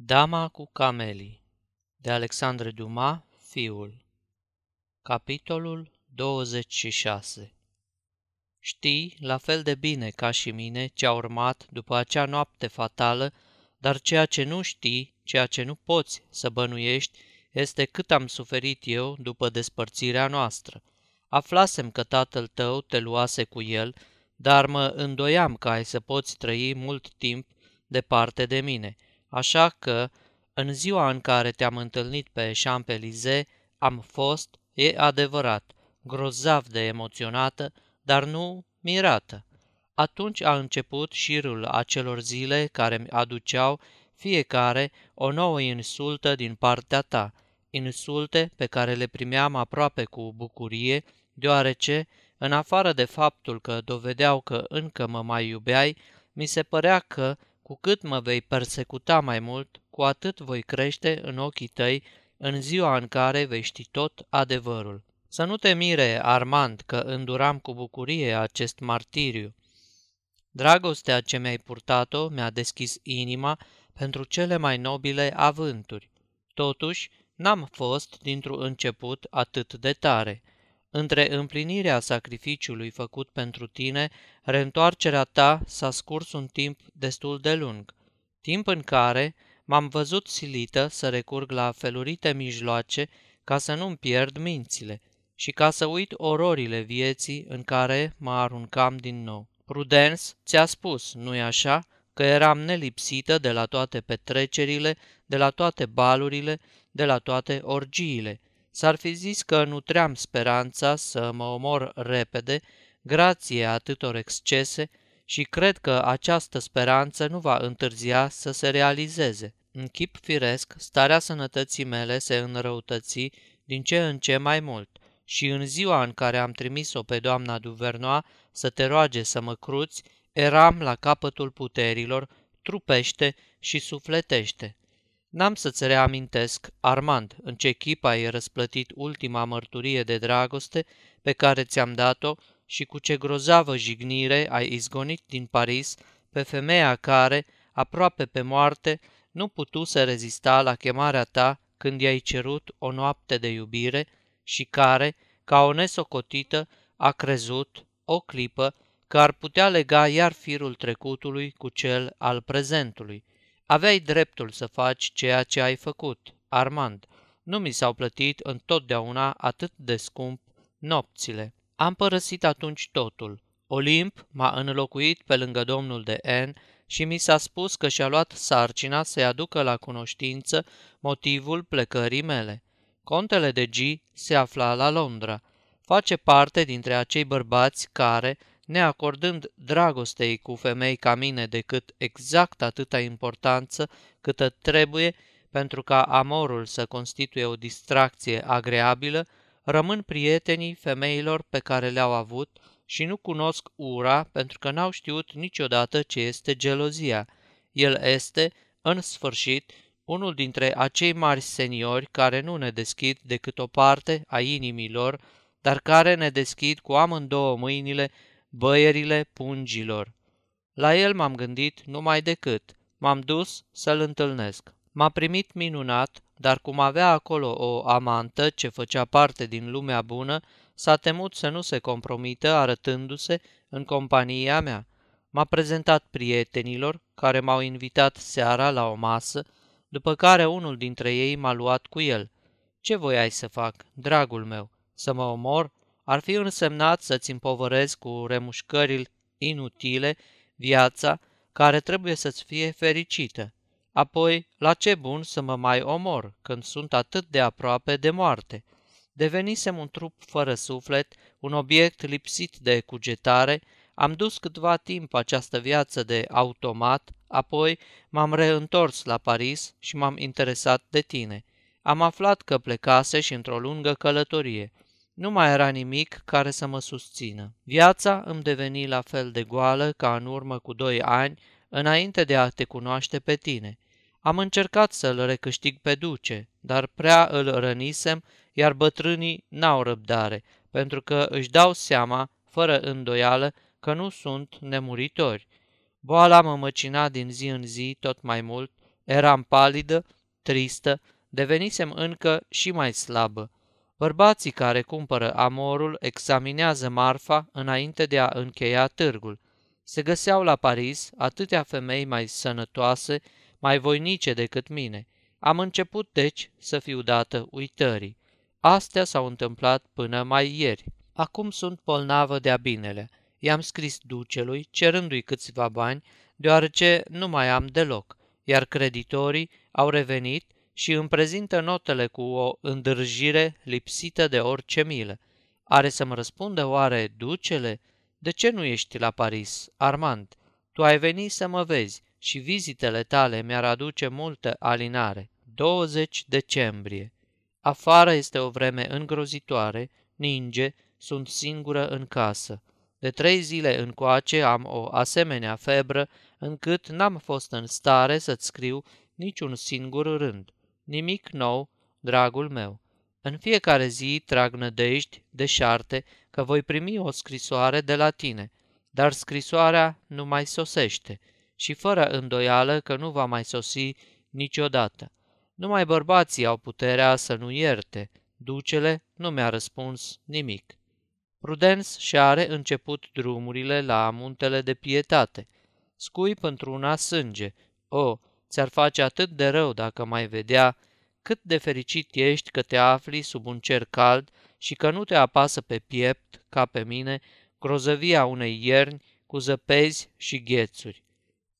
Dama cu camelii de Alexandre Dumas, fiul. Capitolul 26 Știi, la fel de bine ca și mine, ce a urmat după acea noapte fatală, dar ceea ce nu știi, ceea ce nu poți să bănuiești, este cât am suferit eu după despărțirea noastră. Aflasem că tatăl tău te luase cu el, dar mă îndoiam că ai să poți trăi mult timp departe de mine – Așa că, în ziua în care te-am întâlnit pe Champs-Élysées, am fost, e adevărat, grozav de emoționată, dar nu mirată. Atunci a început șirul acelor zile care mi aduceau fiecare o nouă insultă din partea ta, insulte pe care le primeam aproape cu bucurie, deoarece, în afară de faptul că dovedeau că încă mă mai iubeai, mi se părea că cu cât mă vei persecuta mai mult, cu atât voi crește în ochii tăi în ziua în care vei ști tot adevărul. Să nu te mire, Armand, că înduram cu bucurie acest martiriu. Dragostea ce mi-ai purtat-o mi-a deschis inima pentru cele mai nobile avânturi. Totuși, n-am fost dintr-un început atât de tare – între împlinirea sacrificiului făcut pentru tine, reîntoarcerea ta s-a scurs un timp destul de lung, timp în care m-am văzut silită să recurg la felurite mijloace ca să nu-mi pierd mințile și ca să uit ororile vieții în care mă aruncam din nou. Prudence ți-a spus, nu-i așa, că eram nelipsită de la toate petrecerile, de la toate balurile, de la toate orgiile – S-ar fi zis că nutream speranța să mă omor repede, grație atâtor excese, și cred că această speranță nu va întârzia să se realizeze. În chip firesc, starea sănătății mele se înrăutăți din ce în ce mai mult și în ziua în care am trimis-o pe doamna Duvernoa să te roage să mă cruți, eram la capătul puterilor, trupește și sufletește. N-am să-ți reamintesc, Armand, în ce chip ai răsplătit ultima mărturie de dragoste pe care ți-am dat-o și cu ce grozavă jignire ai izgonit din Paris pe femeia care, aproape pe moarte, nu putu să rezista la chemarea ta când i-ai cerut o noapte de iubire și care, ca o nesocotită, a crezut, o clipă, că ar putea lega iar firul trecutului cu cel al prezentului – Aveai dreptul să faci ceea ce ai făcut, Armand. Nu mi s-au plătit întotdeauna atât de scump nopțile. Am părăsit atunci totul. Olimp m-a înlocuit pe lângă domnul de N și mi s-a spus că și-a luat sarcina să-i aducă la cunoștință motivul plecării mele. Contele de G se afla la Londra. Face parte dintre acei bărbați care, neacordând dragostei cu femei ca mine decât exact atâta importanță câtă trebuie pentru ca amorul să constituie o distracție agreabilă, rămân prietenii femeilor pe care le-au avut și nu cunosc ura pentru că n-au știut niciodată ce este gelozia. El este, în sfârșit, unul dintre acei mari seniori care nu ne deschid decât o parte a inimilor, dar care ne deschid cu amândouă mâinile băierile pungilor. La el m-am gândit numai decât. M-am dus să-l întâlnesc. M-a primit minunat, dar cum avea acolo o amantă ce făcea parte din lumea bună, s-a temut să nu se compromită arătându-se în compania mea. M-a prezentat prietenilor, care m-au invitat seara la o masă, după care unul dintre ei m-a luat cu el. Ce voiai să fac, dragul meu? Să mă omor? Ar fi însemnat să-ți împovărezi cu remușcări inutile viața care trebuie să-ți fie fericită. Apoi, la ce bun să mă mai omor când sunt atât de aproape de moarte? Devenisem un trup fără suflet, un obiect lipsit de cugetare, am dus câtva timp această viață de automat, apoi m-am reîntors la Paris și m-am interesat de tine. Am aflat că plecase și într-o lungă călătorie – nu mai era nimic care să mă susțină. Viața îmi deveni la fel de goală ca în urmă cu doi ani, înainte de a te cunoaște pe tine. Am încercat să-l recâștig pe duce, dar prea îl rănisem, iar bătrânii n-au răbdare, pentru că își dau seama, fără îndoială, că nu sunt nemuritori. Boala mă măcina din zi în zi tot mai mult, Eram palidă, tristă, devenisem încă și mai slabă. Bărbații care cumpără amorul examinează marfa înainte de a încheia târgul. Se găseau la Paris atâtea femei mai sănătoase, mai voinice decât mine. Am început, deci, să fiu dată uitării. Astea s-au întâmplat până mai ieri. Acum sunt bolnavă de-a binele. I-am scris ducelui, cerându-i câțiva bani, deoarece nu mai am deloc, iar creditorii au revenit și îmi prezintă notele cu o îndârjire lipsită de orice milă. Are să-mi răspundă oare ducele? De ce nu ești la Paris, Armand? Tu ai venit să mă vezi și vizitele tale mi-ar aduce multă alinare. 20 decembrie. Afară este o vreme îngrozitoare, ninge, sunt singură în casă. De trei zile încoace am o asemenea febră încât n-am fost în stare să-ți scriu niciun singur rând. Nimic nou, dragul meu. În fiecare zi trag nădejdi, deșarte, că voi primi o scrisoare de la tine, dar scrisoarea nu mai sosește și fără îndoială că nu va mai sosi niciodată. Numai bărbații au puterea să nu ierte. Ducele nu mi-a răspuns nimic. Prudens și are început drumurile la muntele de pietate. Scuip într-una sânge. O, ți-ar face atât de rău dacă mai vedea cât de fericit ești că te afli sub un cer cald și că nu te apasă pe piept, ca pe mine, grozăvia unei ierni cu zăpezi și ghețuri.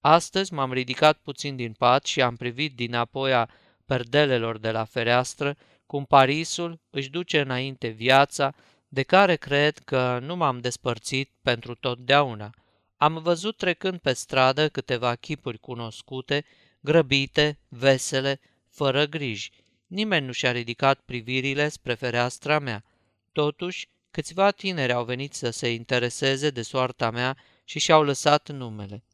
Astăzi m-am ridicat puțin din pat și am privit din apoi a perdelelor de la fereastră cum Parisul își duce înainte viața, de care cred că nu m-am despărțit pentru totdeauna. Am văzut trecând pe stradă câteva chipuri cunoscute, grăbite, vesele, fără griji. Nimeni nu și-a ridicat privirile spre fereastra mea. Totuși, câțiva tineri au venit să se intereseze de soarta mea și și-au lăsat numele.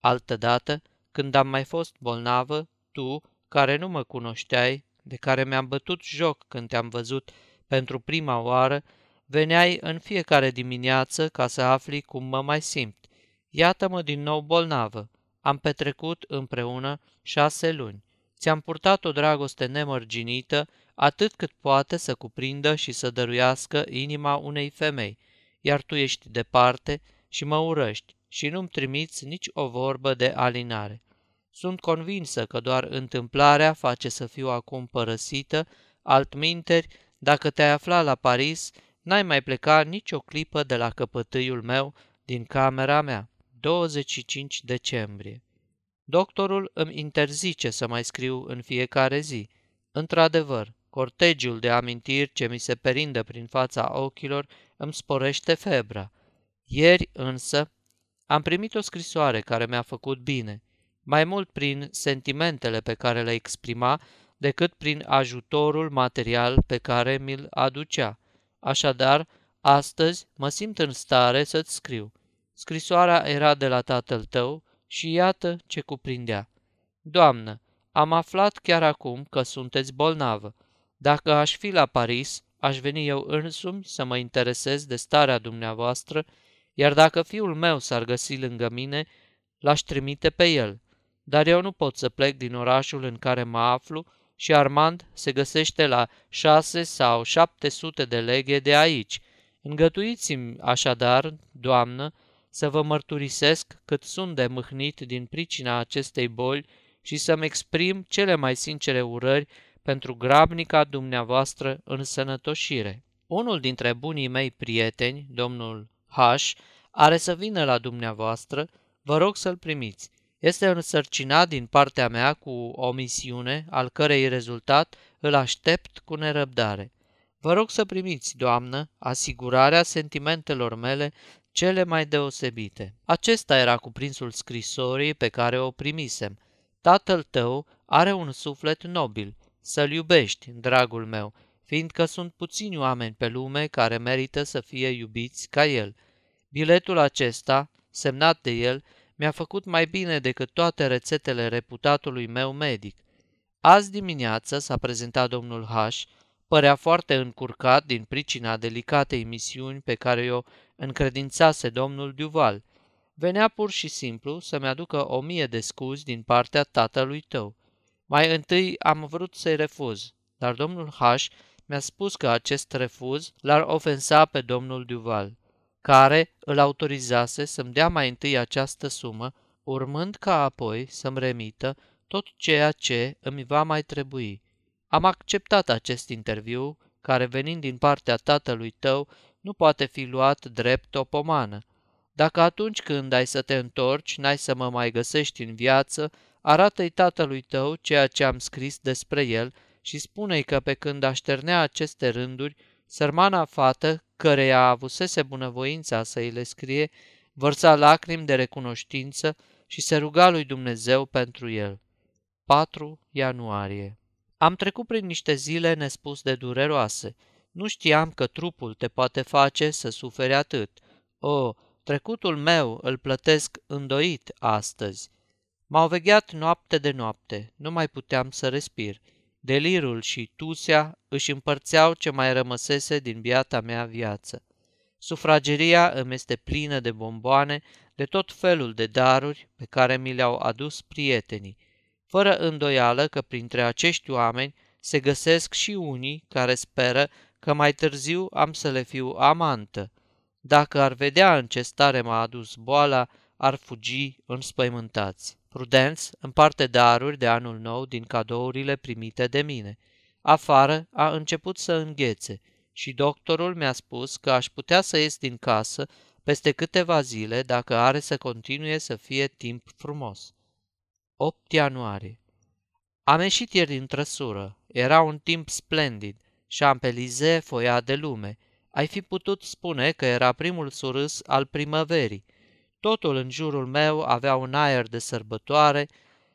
Altădată, când am mai fost bolnavă, tu, care nu mă cunoșteai, de care mi-am bătut joc când te-am văzut pentru prima oară, veneai în fiecare dimineață ca să afli cum mă mai simt. Iată-mă din nou bolnavă. Am petrecut împreună șase luni. Ți-am purtat o dragoste nemărginită, atât cât poate să cuprindă și să dăruiască inima unei femei, iar tu ești departe și mă urăști și nu-mi trimiți nici o vorbă de alinare. Sunt convinsă că doar întâmplarea face să fiu acum părăsită, altminteri, dacă te-ai afla la Paris, n-ai mai pleca nicio clipă de la căpătâiul meu din camera mea. 25 decembrie Doctorul îmi interzice să mai scriu în fiecare zi. Într-adevăr, cortegiul de amintiri ce mi se perindă prin fața ochilor îmi sporește febra. Ieri însă am primit o scrisoare care mi-a făcut bine, mai mult prin sentimentele pe care le exprima decât prin ajutorul material pe care mi-l aducea. Așadar, astăzi mă simt în stare să-ți scriu. Scrisoarea era de la tatăl tău și iată ce cuprindea. Doamnă, am aflat chiar acum că sunteți bolnavă. Dacă aș fi la Paris, aș veni eu însumi să mă interesez de starea dumneavoastră, iar dacă fiul meu s-ar găsi lângă mine, l-aș trimite pe el. Dar eu nu pot să plec din orașul în care mă aflu și Armand se găsește la șase sau șapte sute de leghe de aici. Îngătuiți-mi așadar, doamnă, să vă mărturisesc cât sunt de mâhnit din pricina acestei boli și să-mi exprim cele mai sincere urări pentru grabnica dumneavoastră în sănătoșire. Unul dintre bunii mei prieteni, domnul H., are să vină la dumneavoastră, vă rog să-l primiți. Este însărcinat din partea mea cu o misiune, al cărei rezultat îl aștept cu nerăbdare. Vă rog să primiți, doamnă, asigurarea sentimentelor mele cele mai deosebite. Acesta era cuprinsul scrisorii pe care o primisem. Tatăl tău are un suflet nobil. Să-l iubești, dragul meu, fiindcă sunt puțini oameni pe lume care merită să fie iubiți ca el. Biletul acesta, semnat de el, mi-a făcut mai bine decât toate rețetele reputatului meu medic. Azi dimineață s-a prezentat domnul H., părea foarte încurcat din pricina delicatei misiuni pe care o încredințase domnul Duval. Venea pur și simplu să-mi aducă o mie de scuzi din partea tatălui tău. Mai întâi am vrut să-i refuz, dar domnul H mi-a spus că acest refuz l-ar ofensa pe domnul Duval, care îl autorizase să-mi dea mai întâi această sumă, urmând ca apoi să-mi remită tot ceea ce îmi va mai trebui. Am acceptat acest interviu, care venind din partea tatălui tău, nu poate fi luat drept o pomană. Dacă atunci când ai să te întorci, n-ai să mă mai găsești în viață, arată-i tatălui tău ceea ce am scris despre el și spune-i că pe când așternea aceste rânduri, sărmana fată, căreia avusese bunăvoința să îi le scrie, vărsa lacrimi de recunoștință și se ruga lui Dumnezeu pentru el. 4 ianuarie Am trecut prin niște zile nespus de dureroase. Nu știam că trupul te poate face să suferi atât. O, trecutul meu îl plătesc îndoit astăzi. M-au vegheat noapte de noapte, nu mai puteam să respir. Delirul și tusea își împărțeau ce mai rămăsese din biata mea viață. Sufrageria îmi este plină de bomboane, de tot felul de daruri pe care mi le-au adus prietenii, fără îndoială că printre acești oameni se găsesc și unii care speră că mai târziu am să le fiu amantă. Dacă ar vedea în ce stare m-a adus boala, ar fugi înspăimântați. Prudenț împarte daruri de anul nou din cadourile primite de mine. Afară a început să înghețe și doctorul mi-a spus că aș putea să ies din casă peste câteva zile dacă are să continue să fie timp frumos. 8 ianuarie Am ieșit ieri din trăsură. Era un timp splendid. Șampelize foia de lume. Ai fi putut spune că era primul surâs al primăverii. Totul în jurul meu avea un aer de sărbătoare.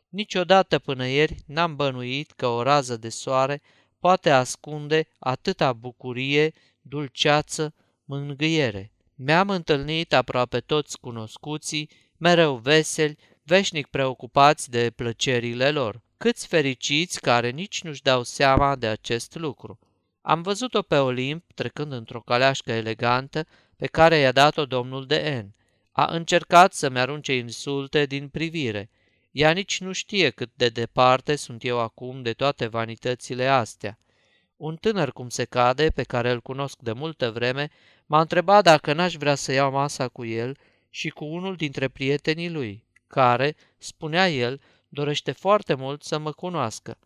Niciodată până ieri n-am bănuit că o rază de soare poate ascunde atâta bucurie, dulceață, mângâiere. Mi-am întâlnit aproape toți cunoscuții, mereu veseli, veșnic preocupați de plăcerile lor. Câți fericiți care nici nu-și dau seama de acest lucru. Am văzut-o pe Olimp trecând într-o caleașcă elegantă pe care i-a dat-o domnul de N. A încercat să-mi arunce insulte din privire. Ea nici nu știe cât de departe sunt eu acum de toate vanitățile astea. Un tânăr cum se cade, pe care îl cunosc de multă vreme, m-a întrebat dacă n-aș vrea să iau masa cu el și cu unul dintre prietenii lui, care, spunea el, dorește foarte mult să mă cunoască.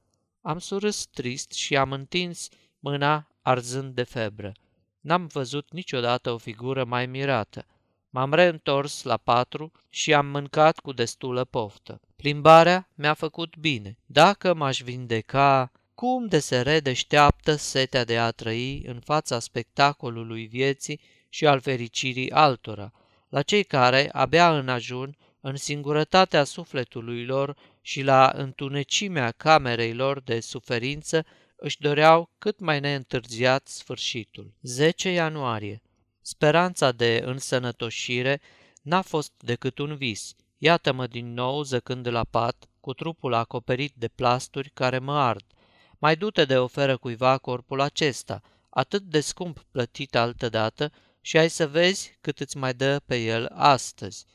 Am surâs trist și am întins mâna arzând de febră. N-am văzut niciodată o figură mai mirată. M-am reîntors la patru și am mâncat cu destulă poftă. Plimbarea mi-a făcut bine. Dacă m-aș vindeca, cum de se redeșteaptă setea de a trăi în fața spectacolului vieții și al fericirii altora, la cei care, abia în ajun, în singurătatea sufletului lor și la întunecimea camerei lor de suferință, își doreau cât mai neîntârziat sfârșitul. 10 ianuarie Speranța de însănătoșire n-a fost decât un vis. Iată-mă din nou zăcând la pat, cu trupul acoperit de plasturi care mă ard. Mai du-te de oferă cuiva corpul acesta, atât de scump plătit altădată, și ai să vezi cât îți mai dă pe el astăzi.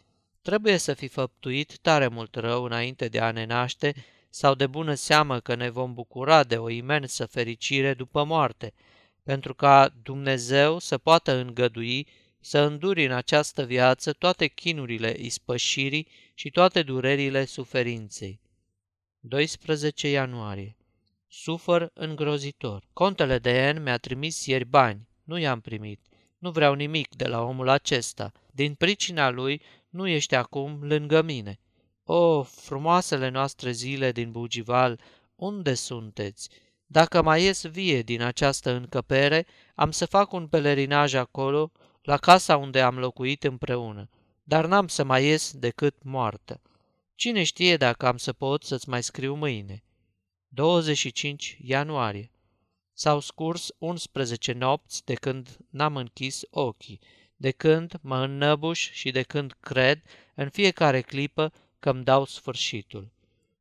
Trebuie să fi făptuit tare mult rău înainte de a ne naște sau de bună seamă că ne vom bucura de o imensă fericire după moarte – pentru ca Dumnezeu să poată îngădui să înduri în această viață toate chinurile ispășirii și toate durerile suferinței. 12 ianuarie Sufăr îngrozitor. Contele de N mi-a trimis ieri bani. Nu i-am primit. Nu vreau nimic de la omul acesta. Din pricina lui nu ești acum lângă mine. O, frumoasele noastre zile din Bugival, unde sunteți? Dacă mai ies vie din această încăpere, am să fac un pelerinaj acolo, la casa unde am locuit împreună, dar n-am să mai ies decât moartă. Cine știe dacă am să pot să-ți mai scriu mâine? 25 ianuarie S-au scurs 11 nopți de când n-am închis ochii, de când mă înnăbuș și de când cred în fiecare clipă că îmi dau sfârșitul.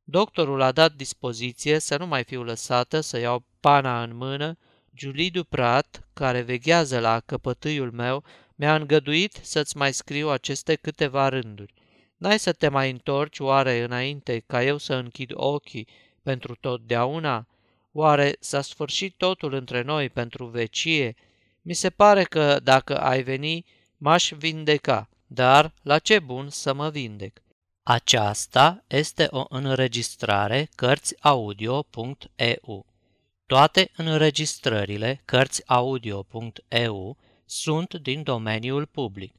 Doctorul a dat dispoziție să nu mai fiu lăsată să iau pana în mână. Julie Duprat, care veghează la căpătâiul meu, mi-a îngăduit să-ți mai scriu aceste câteva rânduri. N-ai să te mai întorci oare înainte ca eu să închid ochii, pentru totdeauna? Oare s-a sfârșit totul între noi pentru vecie? Mi se pare că dacă ai veni, m-aș vindeca, dar la ce bun să mă vindec? Aceasta este o înregistrare Cărțiaudio.eu. Toate înregistrările Cărțiaudio.eu sunt din domeniul public.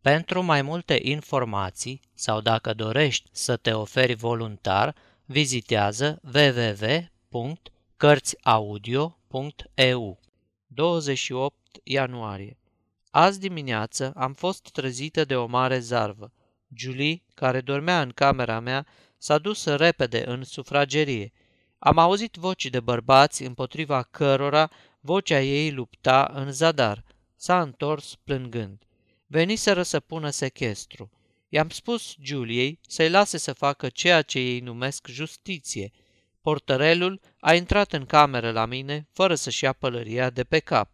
Pentru mai multe informații sau dacă dorești să te oferi voluntar, vizitează www.cărțiaudio.eu 28 ianuarie Azi dimineață am fost trezită de o mare zarvă. Julie, care dormea în camera mea, s-a dus repede în sufragerie. Am auzit voci de bărbați împotriva cărora vocea ei lupta în zadar. S-a întors plângând. Veniseră să pună sechestru. I-am spus Juliei să-i lase să facă ceea ce ei numesc justiție. Portărelul a intrat în cameră la mine, fără să-și ia pălăria de pe cap.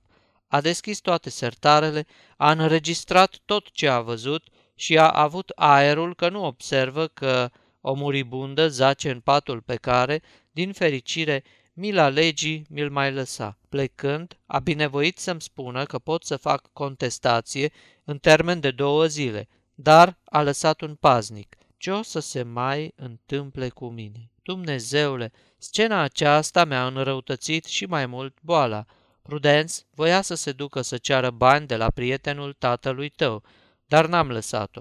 A deschis toate sertarele, a înregistrat tot ce a văzut și a avut aerul că nu observă că o muribundă zace în patul pe care, din fericire, mila legii mi-l mai lăsa. Plecând, a binevoit să-mi spună că pot să fac contestație în termen de două zile, dar a lăsat un paznic. Ce o să se mai întâmple cu mine? Dumnezeule, scena aceasta mi-a înrăutățit și mai mult boala. Prudence voia să se ducă să ceară bani de la prietenul tatălui tău, dar n-am lăsat-o.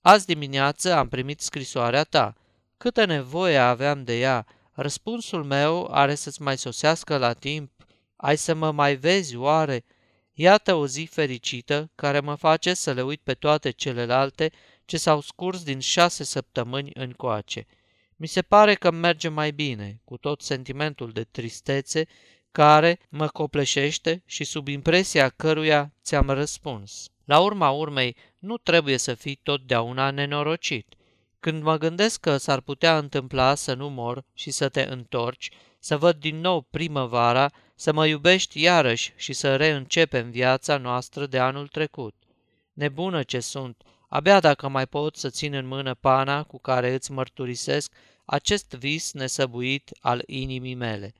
Azi dimineață am primit scrisoarea ta. Câtă nevoie aveam de ea, răspunsul meu are să-ți mai sosească la timp. Ai să mă mai vezi, oare? Iată o zi fericită care mă face să le uit pe toate celelalte ce s-au scurs din șase săptămâni încoace. Mi se pare că merge mai bine, cu tot sentimentul de tristețe care mă copleșește și sub impresia căruia ți-am răspuns. La urma urmei, nu trebuie să fii totdeauna nenorocit. Când mă gândesc că s-ar putea întâmpla să nu mor și să te întorci, să văd din nou primăvara, să mă iubești iarăși și să reîncepem viața noastră de anul trecut. Nebună ce sunt, abia dacă mai pot să țin în mână pana cu care îți mărturisesc acest vis nesăbuit al inimii mele.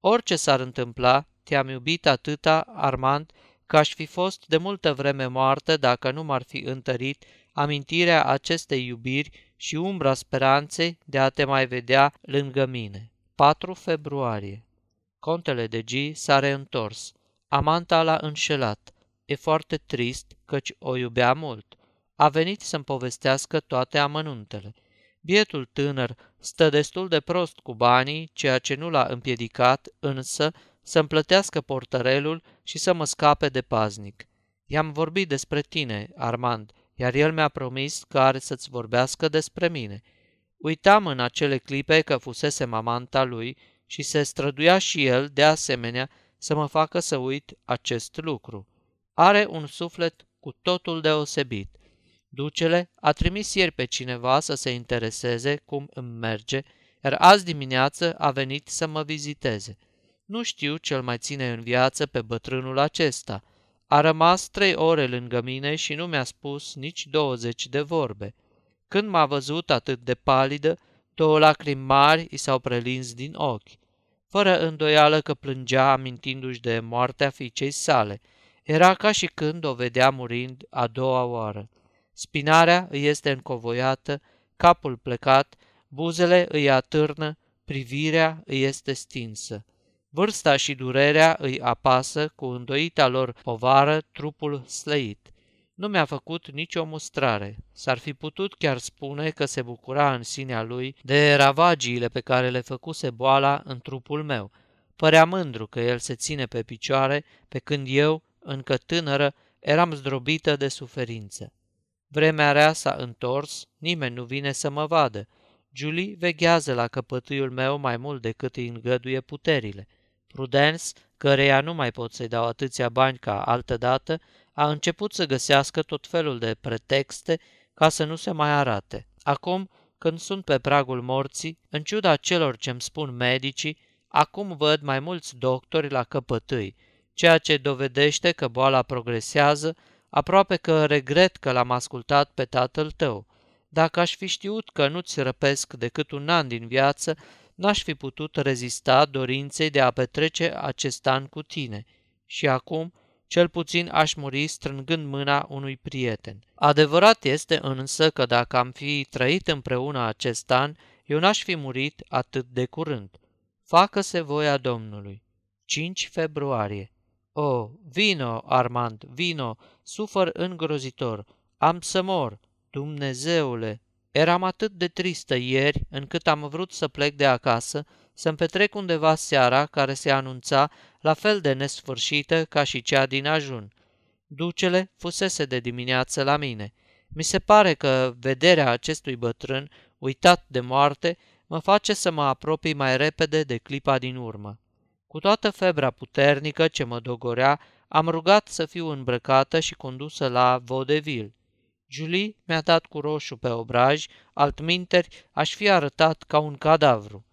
Orice s-ar întâmpla, te-am iubit atâta, Armand, că aș fi fost de multă vreme moartă dacă nu m-ar fi întărit amintirea acestei iubiri și umbra speranței de a te mai vedea lângă mine. 4 februarie Contele de G s-a reîntors. Amanta l-a înșelat. E foarte trist, căci o iubea mult. A venit să-mi povestească toate amănuntele. Bietul tânăr stă destul de prost cu banii, ceea ce nu l-a împiedicat, însă, să-mi plătească portărelul și să mă scape de paznic. I-am vorbit despre tine, Armand, iar el mi-a promis că are să-ți vorbească despre mine. Uitam în acele clipe că fusese mamanta lui și se străduia și el, de asemenea, să mă facă să uit acest lucru. Are un suflet cu totul deosebit. Ducele a trimis ieri pe cineva să se intereseze cum îmi merge, iar azi dimineață a venit să mă viziteze. Nu știu ce-l mai ține în viață pe bătrânul acesta. A rămas trei ore lângă mine și nu mi-a spus nici douăzeci de vorbe. Când m-a văzut atât de palidă, două lacrimi mari i s-au prelins din ochi. Fără îndoială că plângea amintindu-și de moartea fiicei sale. Era ca și când o vedea murind a doua oară. Spinarea îi este încovoiată, capul plecat, buzele îi atârnă, privirea îi este stinsă. Vârsta și durerea îi apasă cu îndoita lor povară trupul slăit. Nu mi-a făcut nicio mustrare. S-ar fi putut chiar spune că se bucura în sinea lui de ravagiile pe care le făcuse boala în trupul meu. Părea mândru că el se ține pe picioare, pe când eu, încă tânără, eram zdrobită de suferință. Vremea rea s-a întors, nimeni nu vine să mă vadă. Julie veghează la căpătâiul meu mai mult decât îi îngăduie puterile. Prudence, căreia nu mai pot să-i dau atâția bani ca altădată, a început să găsească tot felul de pretexte ca să nu se mai arate. Acum, când sunt pe pragul morții, în ciuda celor ce-mi spun medicii, acum văd mai mulți doctori la căpătâi, ceea ce dovedește că boala progresează, aproape că regret că l-am ascultat pe tatăl tău. Dacă aș fi știut că nu-ți răpesc decât un an din viață, n-aș fi putut rezista dorinței de a petrece acest an cu tine și acum cel puțin aș muri strângând mâna unui prieten. Adevărat este însă că dacă am fi trăit împreună acest an, eu n-aș fi murit atât de curând. Facă-se voia Domnului. 5 februarie O, vino, Armand, vino, sufăr îngrozitor, am să mor, Dumnezeule! Eram atât de tristă ieri încât am vrut să plec de acasă, să-mi petrec undeva seara care se anunța la fel de nesfârșită ca și cea din ajun. Ducele fusese de dimineață la mine. Mi se pare că vederea acestui bătrân, uitat de moarte, mă face să mă apropii mai repede de clipa din urmă. Cu toată febra puternică ce mă dogorea, am rugat să fiu îmbrăcată și condusă la vaudeville. Julie mi-a dat cu roșu pe obraj, altminteri aș fi arătat ca un cadavru.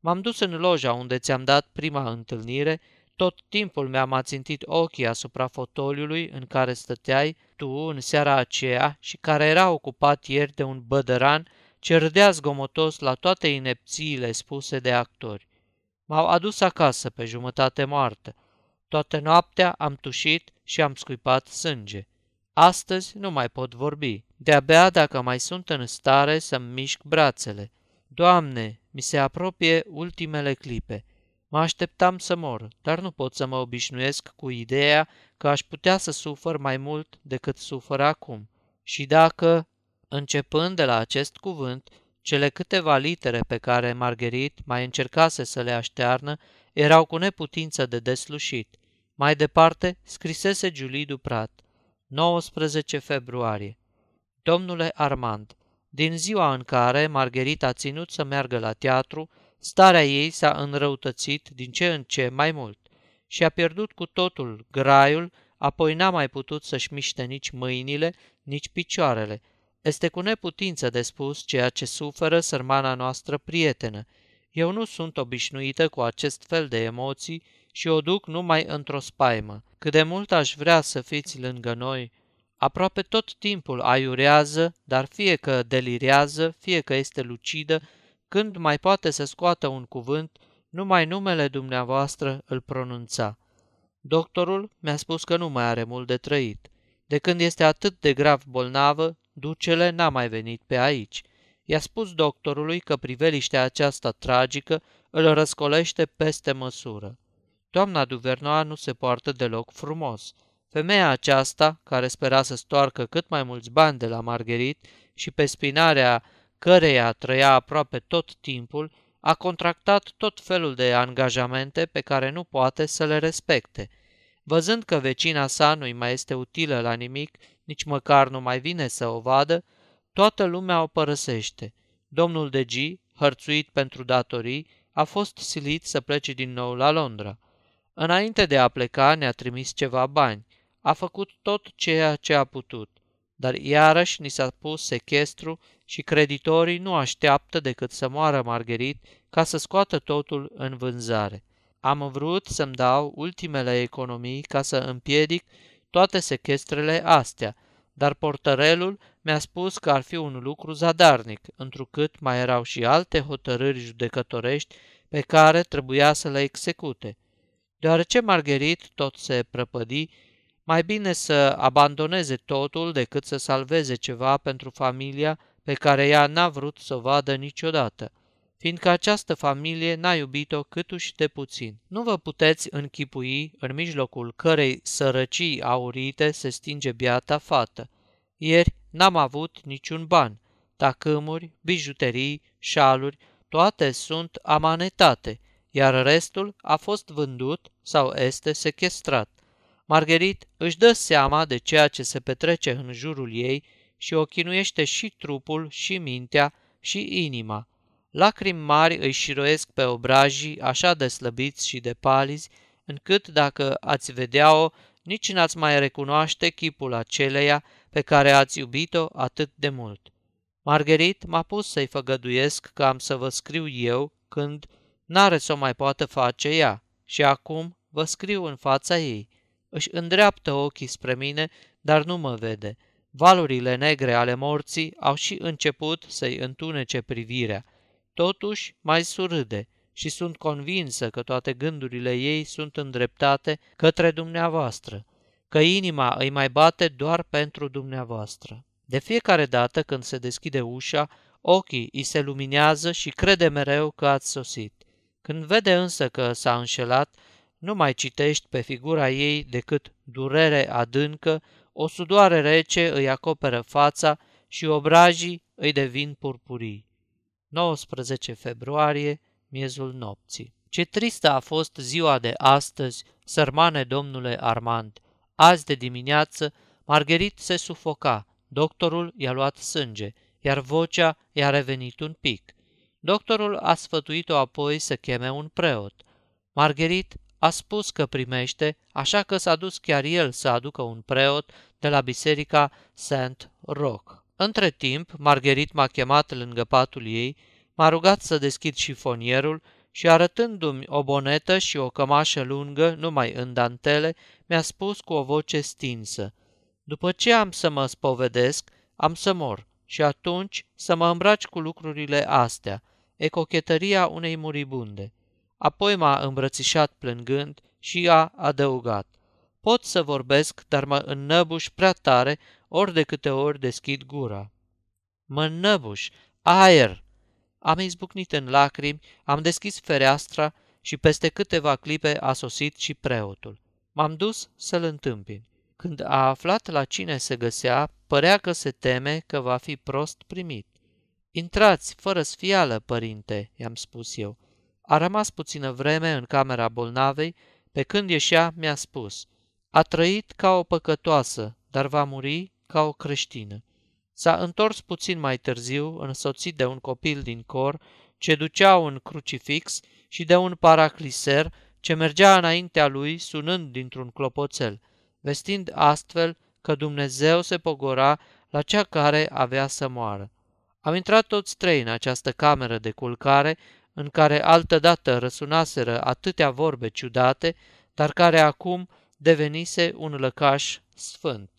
M-am dus în loja unde ți-am dat prima întâlnire, tot timpul mi-am ațintit ochii asupra fotoliului în care stăteai tu în seara aceea și care era ocupat ieri de un bădăran ce râdea zgomotos la toate inepțiile spuse de actori. M-au adus acasă pe jumătate moartă. Toată noaptea am tușit și am scuipat sânge. Astăzi nu mai pot vorbi. De-abia dacă mai sunt în stare să-mi mișc brațele. Doamne, mi se apropie ultimele clipe. Mă așteptam să mor, dar nu pot să mă obișnuiesc cu ideea că aș putea să sufăr mai mult decât sufăr acum. Și dacă, începând de la acest cuvânt, cele câteva litere pe care Margherit mai încercase să le aștearnă erau cu neputință de deslușit. Mai departe, scrisese Julie Duprat. 19 februarie. Domnule Armand, din ziua în care Margherita a ținut să meargă la teatru, starea ei s-a înrăutățit din ce în ce mai mult și a pierdut cu totul graiul, apoi n-a mai putut să-și miște nici mâinile, nici picioarele. Este cu neputință de spus ceea ce suferă sărmana noastră prietenă. Eu nu sunt obișnuită cu acest fel de emoții și o duc numai într-o spaimă. Cât de mult aș vrea să fiți lângă noi, aproape tot timpul aiurează, dar fie că delirează, fie că este lucidă, când mai poate să scoată un cuvânt, numai numele dumneavoastră îl pronunța. Doctorul mi-a spus că nu mai are mult de trăit. De când este atât de grav bolnavă, ducele n-a mai venit pe aici. I-a spus doctorului că priveliștea aceasta tragică îl răscolește peste măsură. Doamna Duvernoa nu se poartă deloc frumos. Femeia aceasta, care spera să stoarcă cât mai mulți bani de la Margherit și pe spinarea căreia trăia aproape tot timpul, a contractat tot felul de angajamente pe care nu poate să le respecte. Văzând că vecina sa nu-i mai este utilă la nimic, nici măcar nu mai vine să o vadă, toată lumea o părăsește. Domnul de G, hărțuit pentru datorii, a fost silit să plece din nou la Londra. Înainte de a pleca ne-a trimis ceva bani. A făcut tot ceea ce a putut. Dar iarăși ni s-a pus sechestru și creditorii nu așteaptă decât să moară Margherit ca să scoată totul în vânzare. Am vrut să-mi dau ultimele economii ca să împiedic toate sechestrele astea, dar portărelul mi-a spus că ar fi un lucru zadarnic, întrucât mai erau și alte hotărâri judecătorești pe care trebuia să le execute. Deoarece Margherit tot se prăpădi, mai bine să abandoneze totul decât să salveze ceva pentru familia pe care ea n-a vrut să o vadă niciodată, fiindcă această familie n-a iubit-o câtuși de puțin. Nu vă puteți închipui în mijlocul cărei sărăcii aurite se stinge biata fată. Ieri n-am avut niciun ban. Tacâmuri, bijuterii, șaluri, toate sunt amanetate, iar restul a fost vândut sau este sequestrat. Margherit își dă seama de ceea ce se petrece în jurul ei și o chinuiește și trupul, și mintea, și inima. Lacrimi mari îi șiroiesc pe obrajii așa de slăbiți și de palizi, încât dacă ați vedea-o, nici n-ați mai recunoaște chipul aceleia pe care ați iubit-o atât de mult. Margherit m-a pus să-i făgăduiesc că am să vă scriu eu când n-are să o mai poată face ea și acum vă scriu în fața ei. Își îndreaptă ochii spre mine, dar nu mă vede. Valurile negre ale morții au și început să-i întunece privirea. Totuși mai surâde. și sunt convinsă că toate gândurile ei sunt îndreptate către dumneavoastră, că inima îi mai bate doar pentru dumneavoastră. De fiecare dată când se deschide ușa, ochii îi se luminează și crede mereu că ați sosit. Când vede însă că s-a înșelat, nu mai citești pe figura ei decât durere adâncă, o sudoare rece îi acoperă fața și obrajii îi devin purpurii. 19 februarie, miezul nopții. Ce tristă a fost ziua de astăzi, sărmane domnule Armand. Azi de dimineață, Margherit se sufoca, doctorul i-a luat sânge, iar vocea i-a revenit un pic. Doctorul a sfătuit-o apoi să cheme un preot. Margherit a spus că primește, așa că s-a dus chiar el să aducă un preot de la biserica St. Roch. Între timp, Margherit m-a chemat lângă patul ei, m-a rugat să deschid șifonierul și arătându-mi o bonetă și o cămașă lungă, numai în dantele, mi-a spus cu o voce stinsă, După ce am să mă spovedesc, am să mor și atunci să mă îmbraci cu lucrurile astea, e cochetăria unei muribunde. Apoi m-a îmbrățișat plângând și a adăugat, Pot să vorbesc, dar mă înnăbuș prea tare ori de câte ori deschid gura. Mă înnăbuș, aer! Am izbucnit în lacrimi, am deschis fereastra și peste câteva clipe a sosit și preotul. M-am dus să-l întâmpin. Când a aflat la cine se găsea, părea că se teme că va fi prost primit. Intrați, fără sfială, părinte, i-am spus eu. A rămas puțină vreme în camera bolnavei, pe când ieșea mi-a spus, a trăit ca o păcătoasă, dar va muri ca o creștină. S-a întors puțin mai târziu, însoțit de un copil din cor, ce ducea un crucifix și de un paracliser ce mergea înaintea lui sunând dintr-un clopoțel, vestind astfel că Dumnezeu se pogora la cea care avea să moară. Am intrat toți trei în această cameră de culcare, în care altădată răsunaseră atâtea vorbe ciudate, dar care acum devenise un lăcaș sfânt.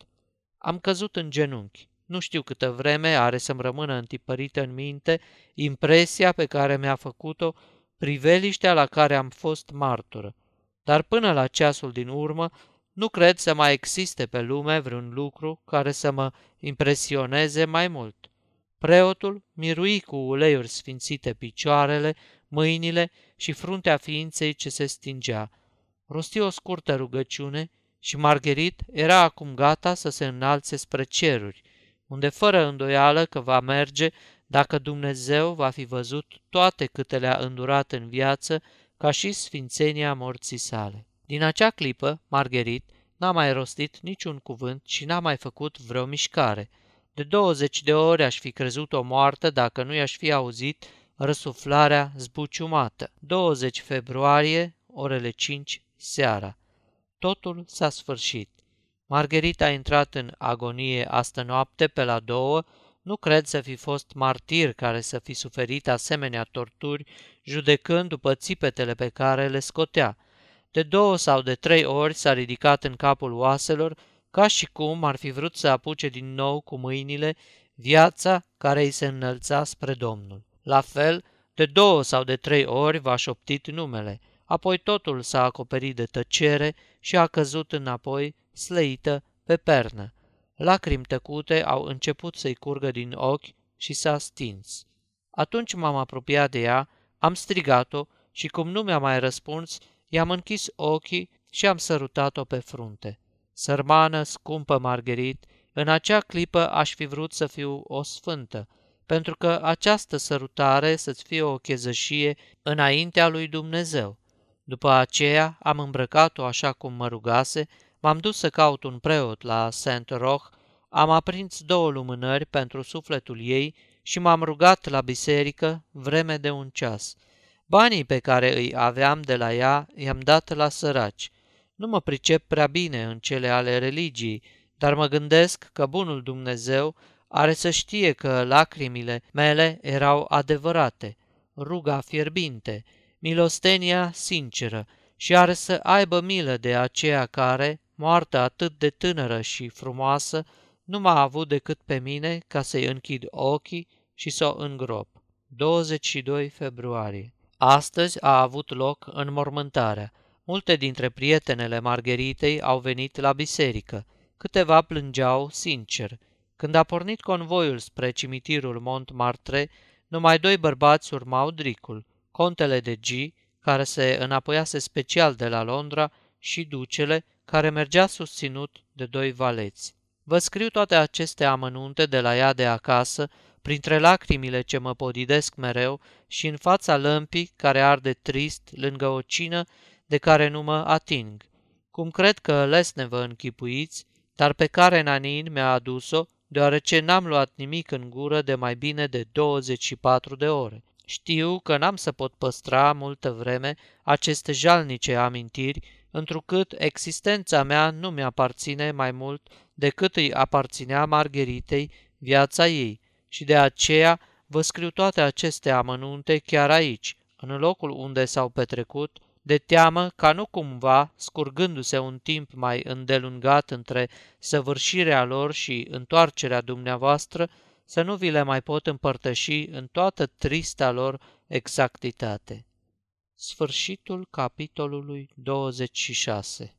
Am căzut în genunchi. Nu știu câtă vreme are să-mi rămână întipărită în minte impresia pe care mi-a făcut-o priveliștea la care am fost martură. Dar până la ceasul din urmă, nu cred să mai existe pe lume vreun lucru care să mă impresioneze mai mult. Preotul mirui cu uleiuri sfințite picioarele, mâinile și fruntea ființei ce se stingea. Rosti o scurtă rugăciune și Margherit era acum gata să se înalțe spre ceruri, unde fără îndoială că va merge dacă Dumnezeu va fi văzut toate câte le-a îndurat în viață, ca și sfințenia morții sale. Din acea clipă, Margherit n-a mai rostit niciun cuvânt și n-a mai făcut vreo mișcare. De 20 de ori aș fi crezut-o moartă dacă nu i-aș fi auzit răsuflarea zbuciumată. 20 februarie, orele 5 seara. Totul s-a sfârșit. Margherita a intrat în agonie astă noapte pe la două, nu cred să fi fost martir care să fi suferit asemenea torturi, judecând după țipetele pe care le scotea. De două sau de trei ori s-a ridicat în capul oaselor, ca și cum ar fi vrut să apuce din nou cu mâinile viața care îi se înălța spre Domnul. La fel, de două sau de trei ori v-a șoptit numele, apoi totul s-a acoperit de tăcere și a căzut înapoi, slăită, pe pernă. Lacrimi tăcute au început să-i curgă din ochi și s-a stins. Atunci m-am apropiat de ea, am strigat-o și cum nu mi-a mai răspuns, i-am închis ochii și am sărutat-o pe frunte. Sărmană, scumpă Margherit, în acea clipă aș fi vrut să fiu o sfântă, pentru că această sărutare să-ți fie o chezășie înaintea lui Dumnezeu. După aceea am îmbrăcat-o așa cum mă rugase, m-am dus să caut un preot la Saint Roch, am aprins două lumânări pentru sufletul ei și m-am rugat la biserică vreme de un ceas. Banii pe care îi aveam de la ea i-am dat la săraci. Nu mă pricep prea bine în cele ale religiei, dar mă gândesc că bunul Dumnezeu are să știe că lacrimile mele erau adevărate, ruga fierbinte, milostenia sinceră și are să aibă milă de aceea care, moartă atât de tânără și frumoasă, nu m-a avut decât pe mine ca să-i închid ochii și să o îngrop. 22 februarie Astăzi a avut loc înmormântarea. Multe dintre prietenele Margheritei au venit la biserică. Câteva plângeau sincer. Când a pornit convoiul spre cimitirul Montmartre, numai doi bărbați urmau dricul, contele de G, care se înapoiase special de la Londra, și ducele, care mergea susținut de doi valeți. Vă scriu toate aceste amănunte de la ea de acasă, printre lacrimile ce mă podidesc mereu și în fața lămpii care arde trist lângă o cină de care nu mă ating, cum cred că lesne vă închipuiți, dar pe care Nanin mi-a adus-o, deoarece n-am luat nimic în gură de mai bine de 24 de ore. Știu că n-am să pot păstra multă vreme aceste jalnice amintiri, întrucât existența mea nu mi-aparține mai mult decât îi aparținea Margheritei viața ei și de aceea vă scriu toate aceste amănunte chiar aici, în locul unde s-au petrecut, de teamă ca nu cumva, scurgându-se un timp mai îndelungat între săvârșirea lor și întoarcerea dumneavoastră, să nu vi le mai pot împărtăși în toată trista lor exactitate. Sfârșitul capitolului 26